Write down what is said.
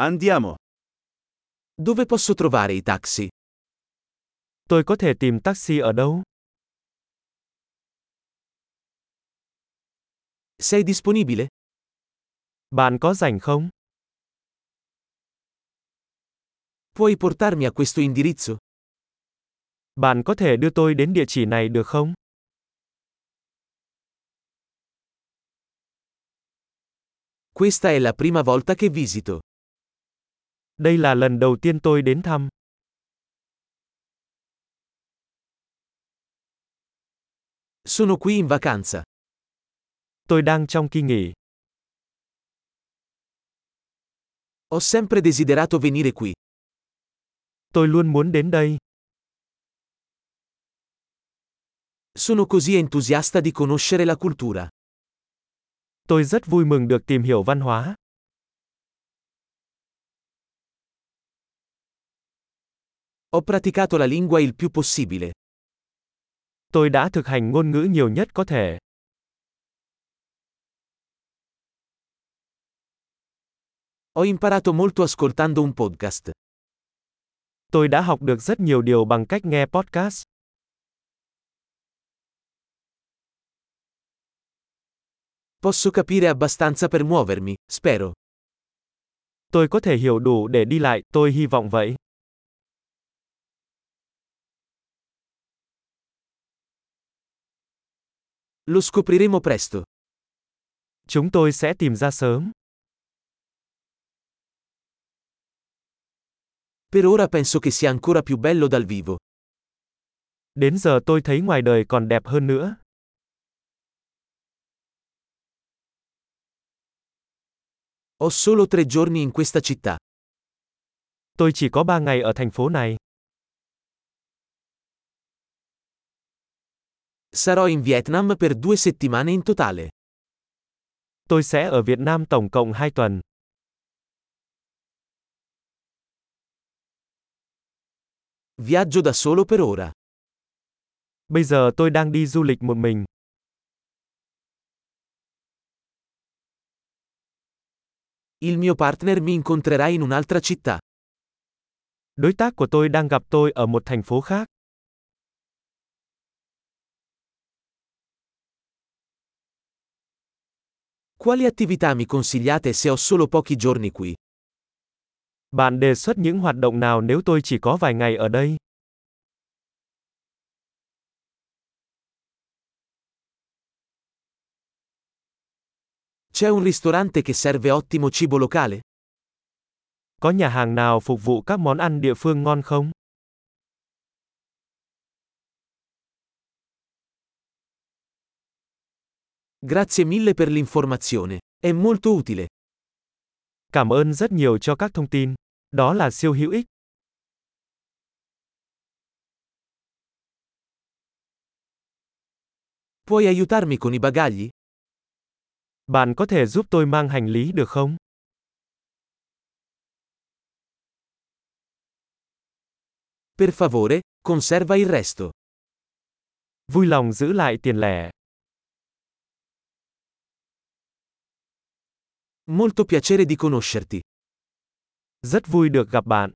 Andiamo. Dove posso trovare i taxi? Tôi có thể tìm taxi ở đâu? Sei disponibile? Bạn có rảnh không? Puoi portarmi a questo indirizzo? Bạn có thể đưa tôi đến địa chỉ này được không? Questa è la prima volta che visito. Đây là lần đầu tiên tôi đến thăm. Sono qui in vacanza. Tôi đang trong kỳ nghỉ. Ho sempre desiderato venire qui. Tôi luôn muốn đến đây. Sono così entusiasta di conoscere la cultura. Tôi rất vui mừng được tìm hiểu văn hóa. Ho praticato la lingua il più possibile. Tôi đã thực hành ngôn ngữ nhiều nhất có thể. Ho imparato molto ascoltando un podcast. Tôi đã học được rất nhiều điều bằng cách nghe podcast. Posso capire abbastanza per muovermi, spero. Tôi có thể hiểu đủ để đi lại, tôi hy vọng vậy. Lo scopriremo presto. Chúng tôi sẽ tìm ra sớm. Per ora penso che sia ancora più bello dal vivo. Đến giờ tôi thấy ngoài đời còn đẹp hơn nữa. Ho solo tre giorni in questa città. Tôi chỉ có ba ngày ở thành phố này. Sarò in Vietnam per due settimane in totale. Tôi sẽ ở Việt Nam tổng cộng 2 tuần. Viaggio da solo per ora. Bây giờ tôi đang đi du lịch một mình. Il mio partner mi incontrerà in un'altra città. Đối tác của tôi đang gặp tôi ở một thành phố khác. Quali attività mi consigliate se ho solo pochi giorni qui? Bạn đề xuất những hoạt động nào nếu tôi chỉ có vài ngày ở đây? C'è un ristorante che serve ottimo cibo locale? Có nhà hàng nào phục vụ các món ăn địa phương ngon không? Grazie mille per l'informazione. È molto utile. Cảm ơn rất nhiều cho các thông tin. Đó là siêu hữu ích. Puoi aiutarmi con i bagagli? Bạn có thể giúp tôi mang hành lý được không? Per favore, conserva il resto. Vui lòng giữ lại tiền lẻ. Molto piacere di conoscerti. Rất vui được gặp bạn.